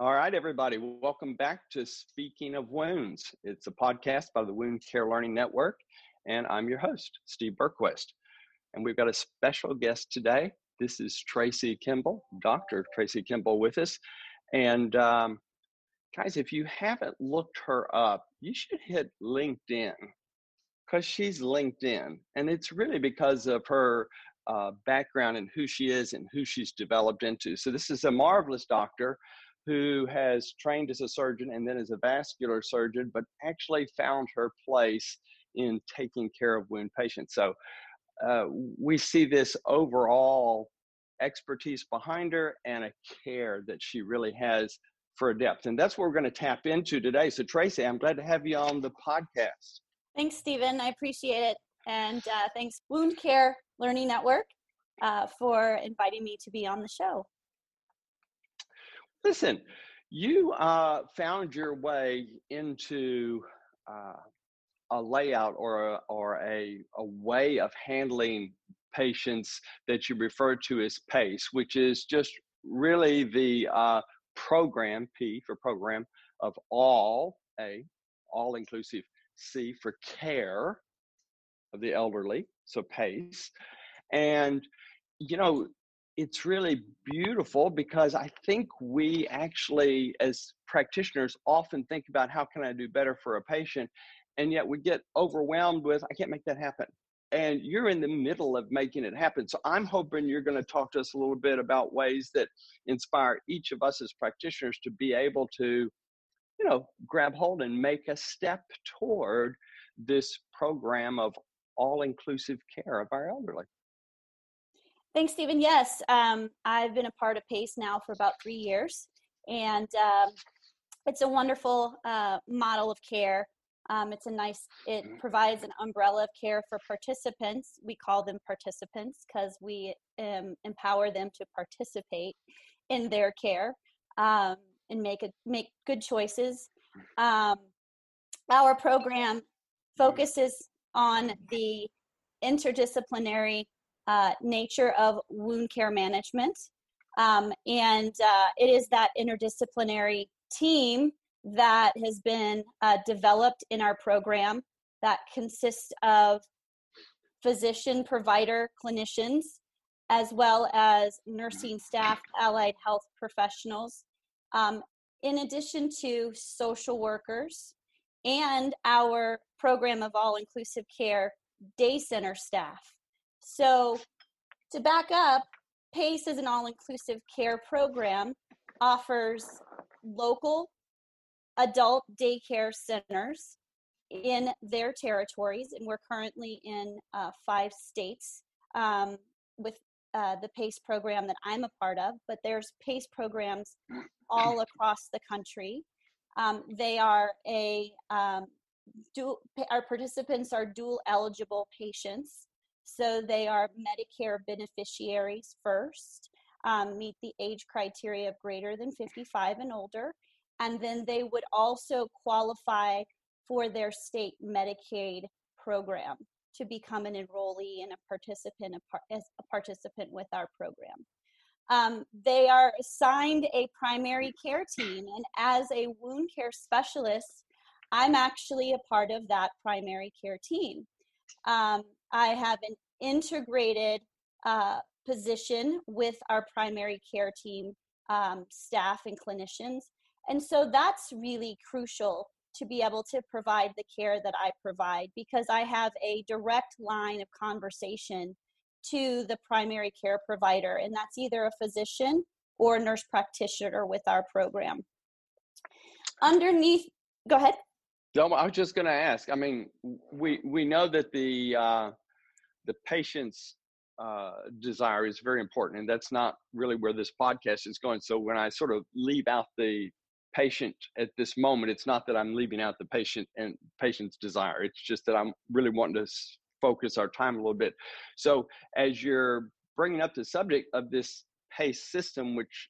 All right, everybody, welcome back to Speaking of Wounds. It's a podcast by the Wound Care Learning Network, and I'm your host, Steve Berquist. And we've got a special guest today. This is Tracy Kimball, Dr. Tracy Kimball, with us. And um, guys, if you haven't looked her up, you should hit LinkedIn because she's LinkedIn. And it's really because of her uh, background and who she is and who she's developed into. So, this is a marvelous doctor who has trained as a surgeon and then as a vascular surgeon, but actually found her place in taking care of wound patients. So uh, we see this overall expertise behind her and a care that she really has for a depth. And that's what we're going to tap into today. So, Tracy, I'm glad to have you on the podcast. Thanks, Stephen. I appreciate it. And uh, thanks, Wound Care Learning Network, uh, for inviting me to be on the show. Listen, you uh, found your way into uh, a layout or a, or a, a way of handling patients that you refer to as PACE, which is just really the uh, program, P for program, of all, A, all inclusive, C for care of the elderly, so PACE. And, you know, it's really beautiful because I think we actually, as practitioners, often think about how can I do better for a patient, and yet we get overwhelmed with I can't make that happen. And you're in the middle of making it happen. So I'm hoping you're going to talk to us a little bit about ways that inspire each of us as practitioners to be able to, you know, grab hold and make a step toward this program of all inclusive care of our elderly. Thanks, Stephen. Yes, um, I've been a part of PACE now for about three years, and um, it's a wonderful uh, model of care. Um, it's a nice, it mm-hmm. provides an umbrella of care for participants. We call them participants because we um, empower them to participate in their care um, and make a, make good choices. Um, our program focuses on the interdisciplinary uh, nature of wound care management. Um, and uh, it is that interdisciplinary team that has been uh, developed in our program that consists of physician, provider, clinicians, as well as nursing staff, allied health professionals, um, in addition to social workers and our program of all inclusive care day center staff. So, to back up, PACE is an all inclusive care program, offers local adult daycare centers in their territories, and we're currently in uh, five states um, with uh, the PACE program that I'm a part of, but there's PACE programs all across the country. Um, they are a um, dual, our participants are dual eligible patients. So they are Medicare beneficiaries first, um, meet the age criteria of greater than 55 and older, and then they would also qualify for their state Medicaid program to become an enrollee and a participant as a participant with our program. Um, they are assigned a primary care team, and as a wound care specialist, I'm actually a part of that primary care team. Um, I have an integrated uh, position with our primary care team um, staff and clinicians. And so that's really crucial to be able to provide the care that I provide because I have a direct line of conversation to the primary care provider, and that's either a physician or a nurse practitioner with our program. Underneath, go ahead. No, I was just going to ask. I mean, we we know that the uh, the patient's uh, desire is very important, and that's not really where this podcast is going. So when I sort of leave out the patient at this moment, it's not that I'm leaving out the patient and patient's desire. It's just that I'm really wanting to focus our time a little bit. So as you're bringing up the subject of this PACE system, which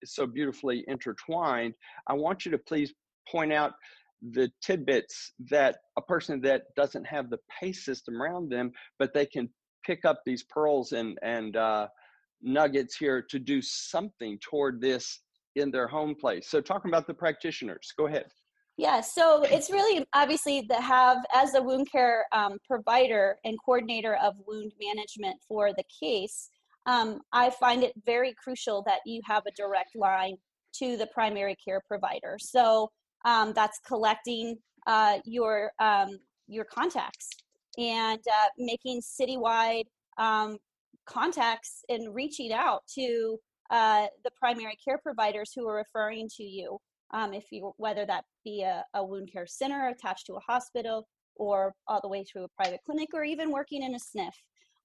is so beautifully intertwined, I want you to please point out the tidbits that a person that doesn't have the pace system around them, but they can pick up these pearls and and uh, nuggets here to do something toward this in their home place. So, talking about the practitioners, go ahead. Yeah, so it's really obviously to have, as a wound care um, provider and coordinator of wound management for the case, um, I find it very crucial that you have a direct line to the primary care provider. So um, that's collecting uh, your um, your contacts and uh, making citywide um, contacts and reaching out to uh, the primary care providers who are referring to you. Um, if you whether that be a, a wound care center attached to a hospital or all the way to a private clinic or even working in a SNF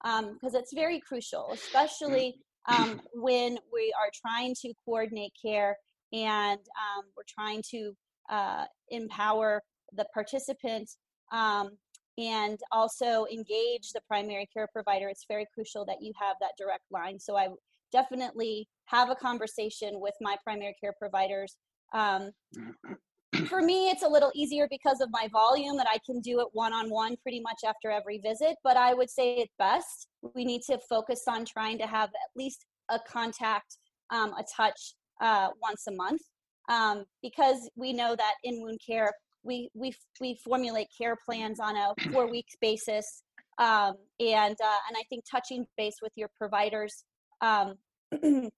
because um, it's very crucial, especially um, when we are trying to coordinate care and um, we're trying to uh, empower the participant um, and also engage the primary care provider. It's very crucial that you have that direct line. So I definitely have a conversation with my primary care providers. Um, for me, it's a little easier because of my volume that I can do it one on one pretty much after every visit. But I would say at best, we need to focus on trying to have at least a contact, um, a touch uh, once a month. Um, because we know that in wound care, we, we, we formulate care plans on a four week basis. Um, and, uh, and I think touching base with your providers um,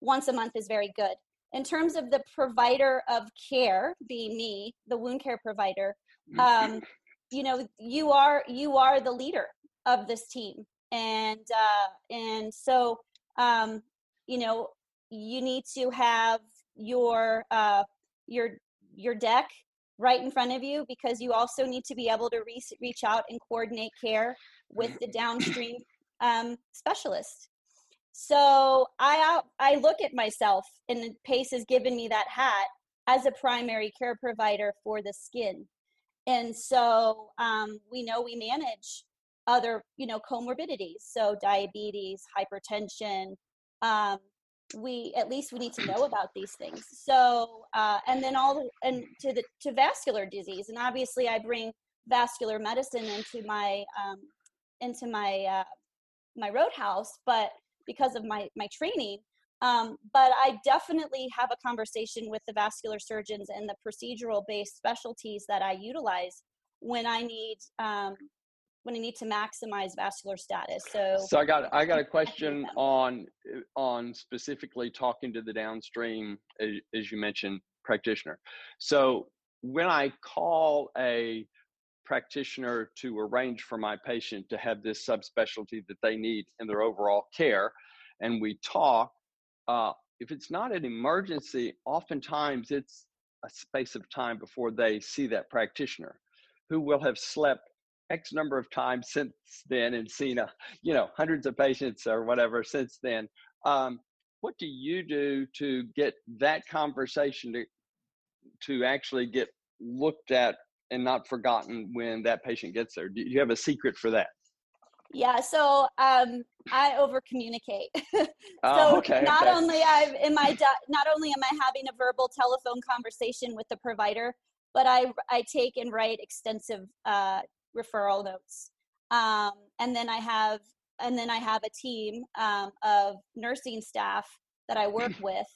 once a month is very good in terms of the provider of care being me the wound care provider um, you know you are you are the leader of this team and uh, and so um, you know you need to have your uh, your your deck right in front of you because you also need to be able to reach, reach out and coordinate care with the downstream um, specialist so I I look at myself, and the PACE has given me that hat as a primary care provider for the skin, and so um, we know we manage other you know comorbidities, so diabetes, hypertension. Um, we at least we need to know about these things. So uh, and then all and to the to vascular disease, and obviously I bring vascular medicine into my um, into my uh, my roadhouse, but because of my my training um, but I definitely have a conversation with the vascular surgeons and the procedural based specialties that I utilize when I need um, when I need to maximize vascular status. So, so I got I got a question on on specifically talking to the downstream as, as you mentioned practitioner. So when I call a practitioner to arrange for my patient to have this subspecialty that they need in their overall care and we talk uh, if it's not an emergency oftentimes it's a space of time before they see that practitioner who will have slept x number of times since then and seen a you know hundreds of patients or whatever since then um, what do you do to get that conversation to to actually get looked at and not forgotten when that patient gets there. Do you have a secret for that? Yeah, so um, I over communicate. so oh, okay, not okay. only I am I not only am I having a verbal telephone conversation with the provider, but I I take and write extensive uh, referral notes, um, and then I have and then I have a team um, of nursing staff that I work with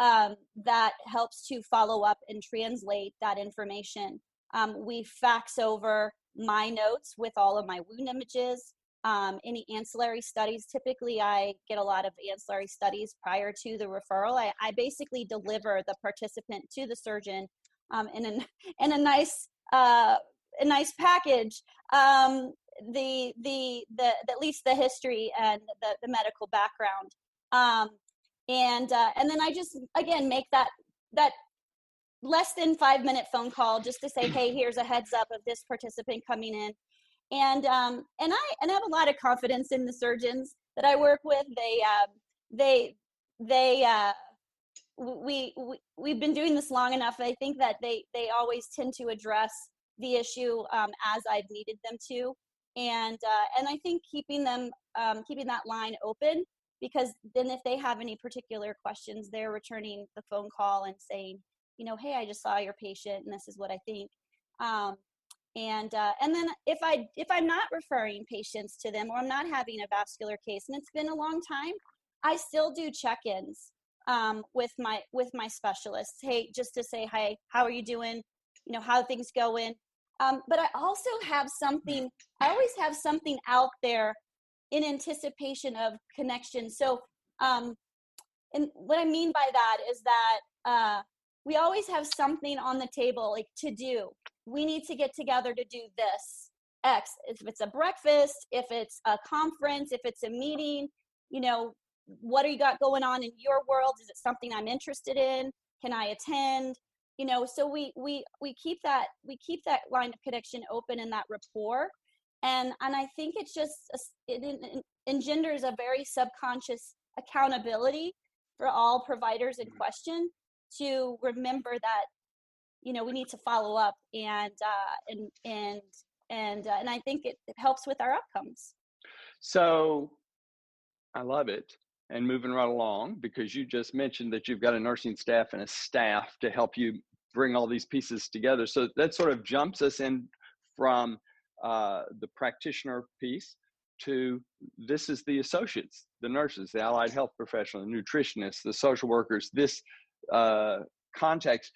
um, that helps to follow up and translate that information um, we fax over my notes with all of my wound images, um, any ancillary studies. Typically, I get a lot of ancillary studies prior to the referral. I, I basically deliver the participant to the surgeon um, in, a, in a nice uh, a nice package. Um, the, the the at least the history and the, the medical background, um, and uh, and then I just again make that that less than five minute phone call just to say, hey, here's a heads up of this participant coming in. And um, and I and I have a lot of confidence in the surgeons that I work with. They uh, they they uh, we, we we've been doing this long enough. I think that they they always tend to address the issue um, as I've needed them to, and uh, and I think keeping them um, keeping that line open because then if they have any particular questions, they're returning the phone call and saying, you know, hey, I just saw your patient and this is what I think. Um, and uh, and then if I if I'm not referring patients to them or I'm not having a vascular case and it's been a long time, I still do check-ins um, with my with my specialists. Hey, just to say hi, how are you doing? You know, how things going? Um, but I also have something. I always have something out there in anticipation of connection. So, um, and what I mean by that is that uh, we always have something on the table, like to do. We need to get together to do this X. If it's a breakfast, if it's a conference, if it's a meeting, you know, what are you got going on in your world? Is it something I'm interested in? Can I attend? You know, so we we we keep that we keep that line of connection open and that rapport, and and I think it's just it, engenders a very subconscious accountability for all providers in mm-hmm. question to remember that you know we need to follow up and uh, and and and uh, and I think it, it helps with our outcomes. So I love it. And moving right along, because you just mentioned that you've got a nursing staff and a staff to help you bring all these pieces together. So that sort of jumps us in from uh, the practitioner piece to this is the associates, the nurses, the allied health professional, the nutritionists, the social workers, this uh, context.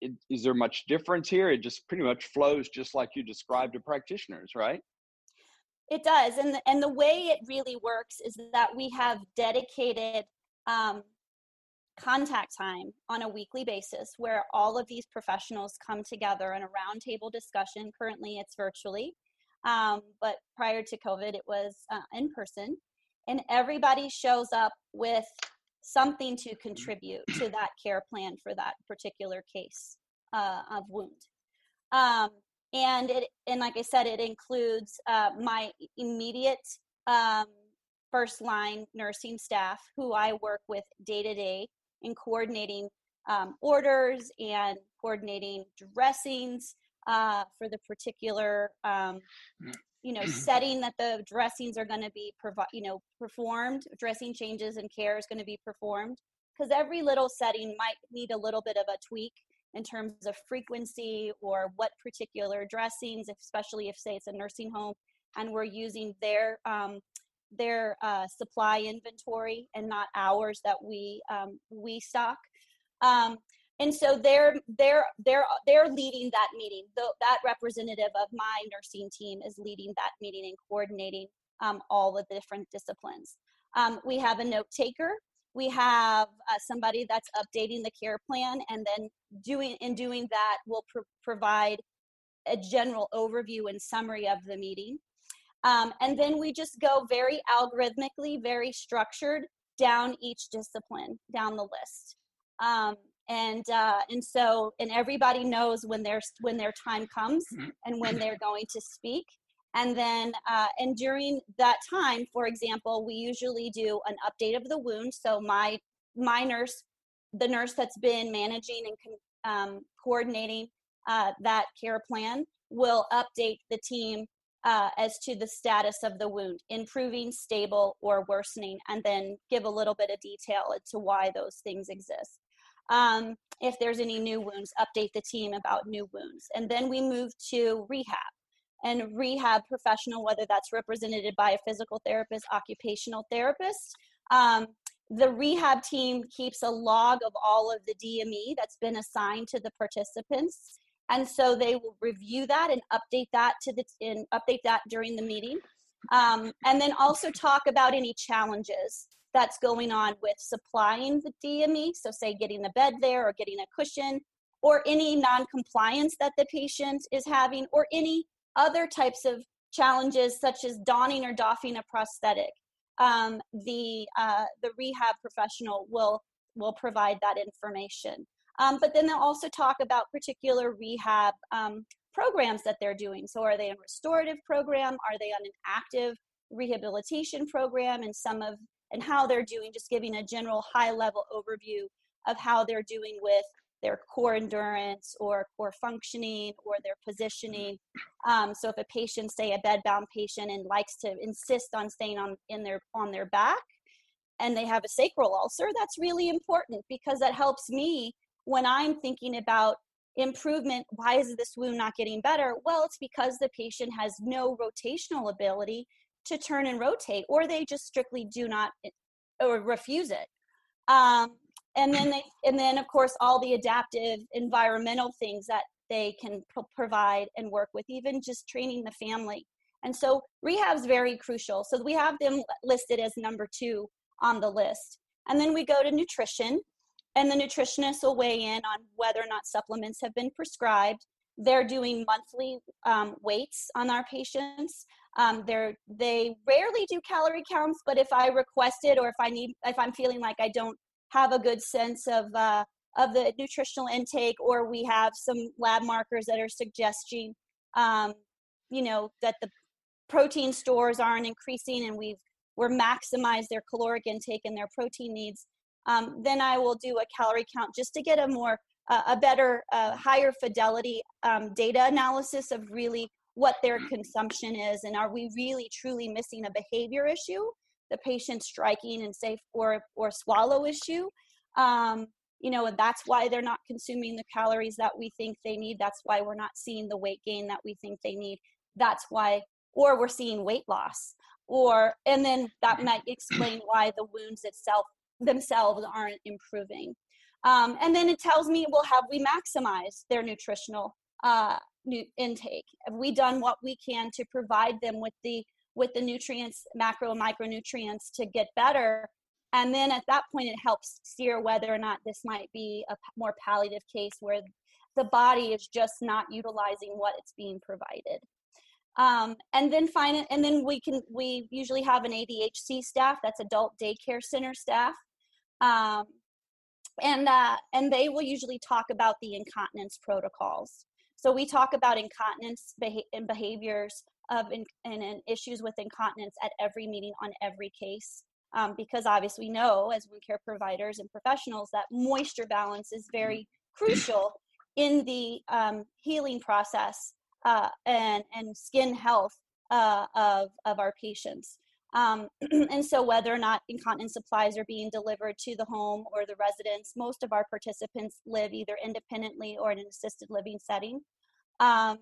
It, is there much difference here? It just pretty much flows just like you described to practitioners, right? It does, and the, and the way it really works is that we have dedicated um, contact time on a weekly basis where all of these professionals come together in a roundtable discussion. Currently, it's virtually, um, but prior to COVID, it was uh, in person, and everybody shows up with something to contribute to that care plan for that particular case uh, of wound. Um, and it and like i said it includes uh, my immediate um, first line nursing staff who i work with day to day in coordinating um, orders and coordinating dressings uh, for the particular um, you know setting that the dressings are going to be provi- you know performed dressing changes and care is going to be performed. Because every little setting might need a little bit of a tweak in terms of frequency or what particular dressings, especially if say it's a nursing home and we're using their um, their uh, supply inventory and not ours that we um, we stock. Um, and so they're they're they're they're leading that meeting. The, that representative of my nursing team is leading that meeting and coordinating um, all the different disciplines. Um, we have a note taker we have uh, somebody that's updating the care plan and then doing in doing that will pr- provide a general overview and summary of the meeting um, and then we just go very algorithmically very structured down each discipline down the list um, and uh, and so and everybody knows when their when their time comes and when they're going to speak and then, uh, and during that time, for example, we usually do an update of the wound. So my my nurse, the nurse that's been managing and um, coordinating uh, that care plan, will update the team uh, as to the status of the wound, improving, stable, or worsening, and then give a little bit of detail as to why those things exist. Um, if there's any new wounds, update the team about new wounds. And then we move to rehab and rehab professional, whether that's represented by a physical therapist, occupational therapist. Um, the rehab team keeps a log of all of the DME that's been assigned to the participants. And so they will review that and update that to the and update that during the meeting. Um, and then also talk about any challenges that's going on with supplying the DME. So, say getting the bed there or getting a cushion, or any non compliance that the patient is having, or any other types of challenges such as donning or doffing a prosthetic um, the uh, the rehab professional will will provide that information um, but then they'll also talk about particular rehab um, programs that they're doing. So are they in restorative program? Are they on an active rehabilitation program? And some of and how they're doing just giving a general high level overview of how they're doing with their core endurance or core functioning or their positioning. Um, so if a patient, say a bedbound patient, and likes to insist on staying on in their on their back, and they have a sacral ulcer, that's really important because that helps me when I'm thinking about improvement. Why is this wound not getting better? Well, it's because the patient has no rotational ability to turn and rotate, or they just strictly do not or refuse it. Um, and then they and then of course all the adaptive environmental things that they can pro- provide and work with even just training the family and so rehab is very crucial so we have them listed as number two on the list and then we go to nutrition and the nutritionist will weigh in on whether or not supplements have been prescribed they're doing monthly um, weights on our patients um, they're they rarely do calorie counts but if i request it or if i need if i'm feeling like i don't have a good sense of uh, of the nutritional intake, or we have some lab markers that are suggesting, um, you know, that the protein stores aren't increasing and we've we're maximize their caloric intake and their protein needs. Um, then I will do a calorie count just to get a more uh, a better, uh, higher fidelity um, data analysis of really what their consumption is, and are we really truly missing a behavior issue, the patient striking and safe or or swallow issue, um, you know that's why they're not consuming the calories that we think they need. That's why we're not seeing the weight gain that we think they need. That's why or we're seeing weight loss. Or and then that might explain why the wounds itself themselves aren't improving. Um, and then it tells me well have we maximized their nutritional uh, intake? Have we done what we can to provide them with the with the nutrients macro and micronutrients to get better? And then at that point, it helps steer whether or not this might be a more palliative case where the body is just not utilizing what it's being provided. Um, and then find it, and then we can we usually have an ADHC staff that's adult daycare center staff, um, and uh, and they will usually talk about the incontinence protocols. So we talk about incontinence beha- and behaviors of in, and, and issues with incontinence at every meeting on every case. Um, because obviously we know as wound care providers and professionals that moisture balance is very crucial in the um, healing process uh, and, and skin health uh, of, of our patients. Um, and so, whether or not incontinence supplies are being delivered to the home or the residence, most of our participants live either independently or in an assisted living setting. Um,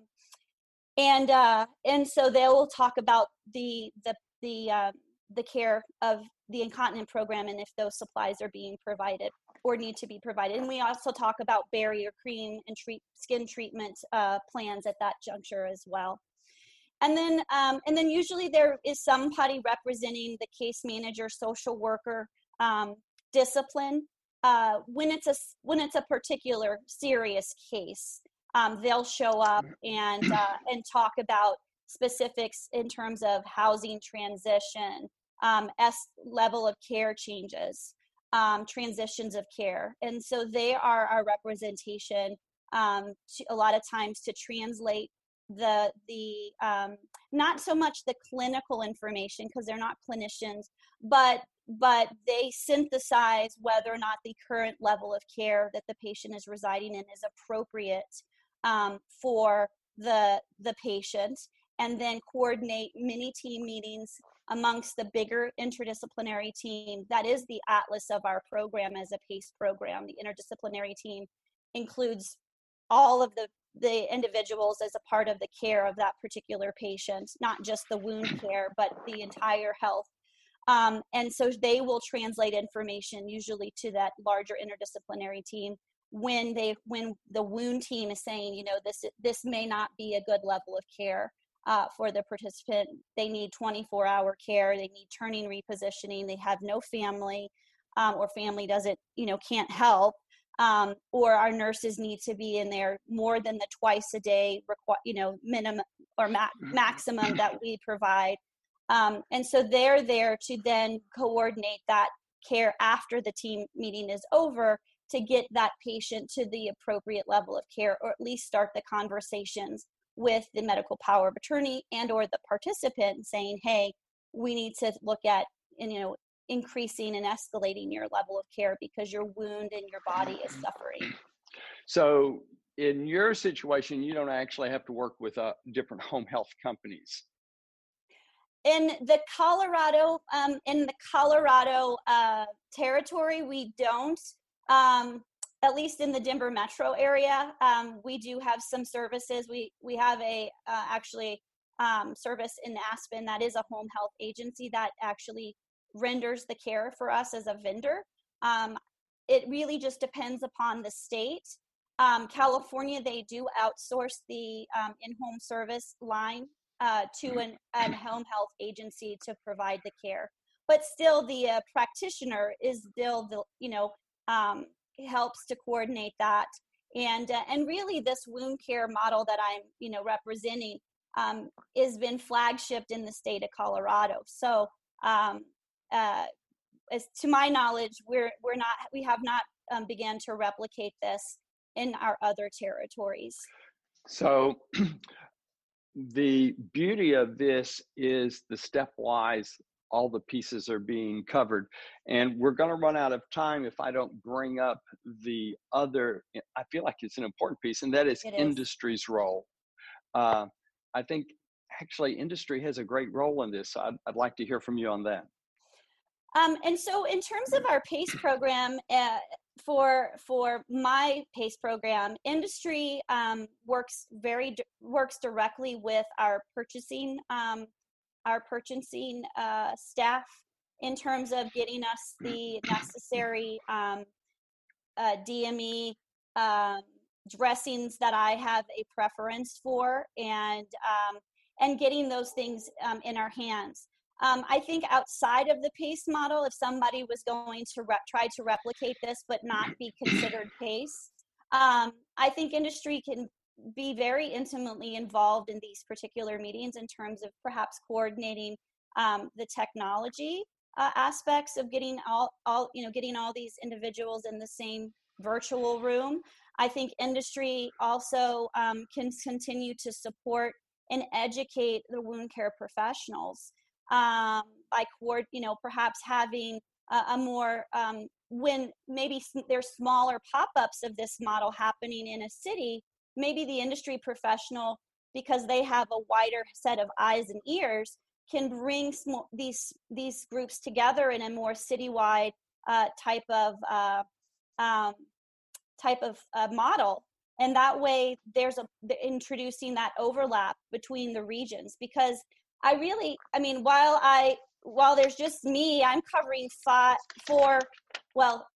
and uh, and so they will talk about the the the uh, the care of the incontinent program and if those supplies are being provided or need to be provided. And we also talk about barrier cream and treat skin treatment uh, plans at that juncture as well. And then, um, and then usually there is somebody representing the case manager, social worker um, discipline. Uh, when it's a when it's a particular serious case, um, they'll show up and uh, and talk about specifics in terms of housing transition, um, S level of care changes, um, transitions of care. And so they are our representation um, to, a lot of times to translate the the um, not so much the clinical information because they're not clinicians but but they synthesize whether or not the current level of care that the patient is residing in is appropriate um, for the the patient and then coordinate mini team meetings amongst the bigger interdisciplinary team. That is the atlas of our program as a pace program. The interdisciplinary team includes all of the the individuals as a part of the care of that particular patient not just the wound care but the entire health. Um, and so they will translate information usually to that larger interdisciplinary team when they when the wound team is saying you know this this may not be a good level of care uh, for the participant. They need 24 hour care, they need turning repositioning, they have no family, um, or family doesn't, you know, can't help. Um, or our nurses need to be in there more than the twice a day, requ- you know, minimum or ma- mm-hmm. maximum that we provide. Um, and so they're there to then coordinate that care after the team meeting is over to get that patient to the appropriate level of care or at least start the conversations with the medical power of attorney and or the participant saying hey we need to look at you know increasing and escalating your level of care because your wound and your body is suffering. So in your situation you don't actually have to work with uh, different home health companies. In the colorado um, in the colorado uh, territory we don't um, at least in the Denver metro area, um, we do have some services. We we have a uh, actually um, service in Aspen that is a home health agency that actually renders the care for us as a vendor. Um, it really just depends upon the state. Um, California, they do outsource the um, in-home service line uh, to an, home health agency to provide the care. But still, the uh, practitioner is still the you know um, helps to coordinate that. And uh, and really, this wound care model that I'm you know representing um, has been flagshipped in the state of Colorado. So um, uh, as to my knowledge, we're we're not we have not um, began to replicate this in our other territories. So the beauty of this is the stepwise all the pieces are being covered and we're going to run out of time if i don't bring up the other i feel like it's an important piece and that is, is. industry's role uh, i think actually industry has a great role in this I'd, I'd like to hear from you on that um, and so, in terms of our PACE program, uh, for for my PACE program, industry um, works very works directly with our purchasing um, our purchasing uh, staff in terms of getting us the necessary um, uh, DME um, dressings that I have a preference for, and um, and getting those things um, in our hands. Um, I think outside of the PACE model, if somebody was going to re- try to replicate this but not be considered PACE, I think industry can be very intimately involved in these particular meetings in terms of perhaps coordinating um, the technology uh, aspects of getting all, all you know getting all these individuals in the same virtual room. I think industry also um, can continue to support and educate the wound care professionals um, by coord, you know, perhaps having a, a more um, when maybe there's smaller pop-ups of this model happening in a city, maybe the industry professional, because they have a wider set of eyes and ears, can bring sm- these these groups together in a more citywide uh, type of uh, um, type of uh, model. And that way there's a the, introducing that overlap between the regions because I really, I mean, while I, while there's just me, I'm covering five, four, well,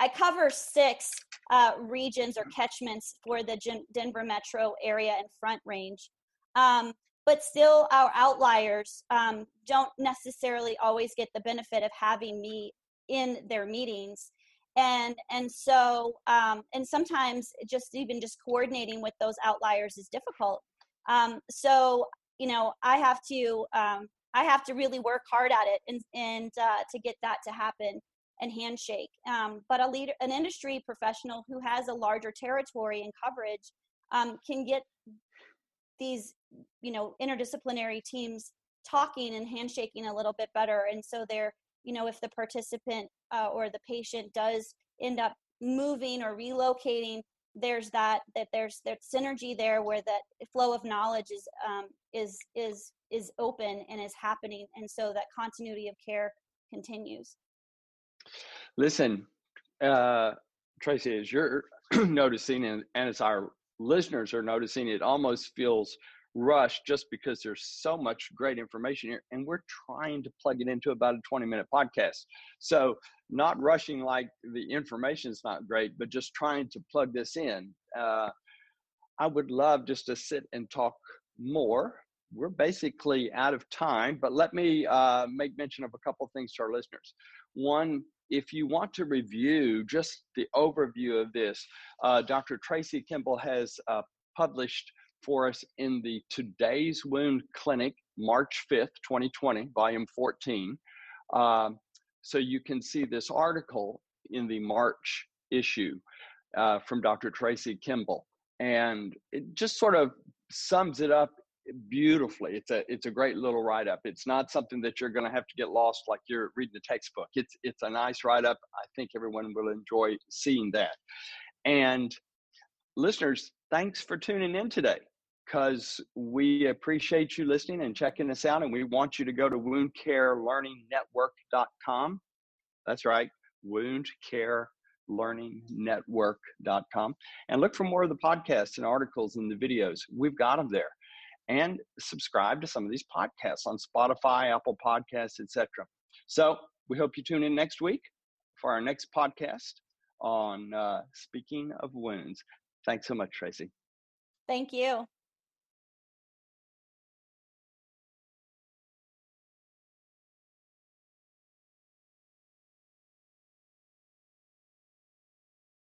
I cover six uh, regions or catchments for the Gen- Denver metro area and Front Range. Um, but still, our outliers um, don't necessarily always get the benefit of having me in their meetings. And and so um, and sometimes just even just coordinating with those outliers is difficult. Um, so you know i have to um, i have to really work hard at it and and uh, to get that to happen and handshake. Um, but a leader an industry professional who has a larger territory and coverage um, can get these you know interdisciplinary teams talking and handshaking a little bit better. And so they're you know if the participant uh, or the patient does end up moving or relocating there's that that there's that synergy there where that flow of knowledge is um, is is is open and is happening. And so that continuity of care continues listen uh tracy as you're noticing and, and as our listeners are noticing it almost feels rushed just because there's so much great information here and we're trying to plug it into about a 20 minute podcast. So not rushing like the information is not great but just trying to plug this in. Uh, i would love just to sit and talk more. We're basically out of time but let me uh, make mention of a couple of things to our listeners. One if you want to review just the overview of this uh, dr tracy kimball has uh, published for us in the Today's Wound Clinic, March 5th, 2020, volume 14. Um, so you can see this article in the March issue uh, from Dr. Tracy Kimball. And it just sort of sums it up beautifully. It's a it's a great little write up. It's not something that you're going to have to get lost like you're reading a textbook. It's it's a nice write up. I think everyone will enjoy seeing that. And listeners, thanks for tuning in today because we appreciate you listening and checking us out. And we want you to go to woundcarelearningnetwork.com. That's right, woundcarelearningnetwork.com. And look for more of the podcasts and articles and the videos. We've got them there. And subscribe to some of these podcasts on Spotify, Apple Podcasts, etc. So we hope you tune in next week for our next podcast on uh, speaking of wounds. Thanks so much, Tracy. Thank you.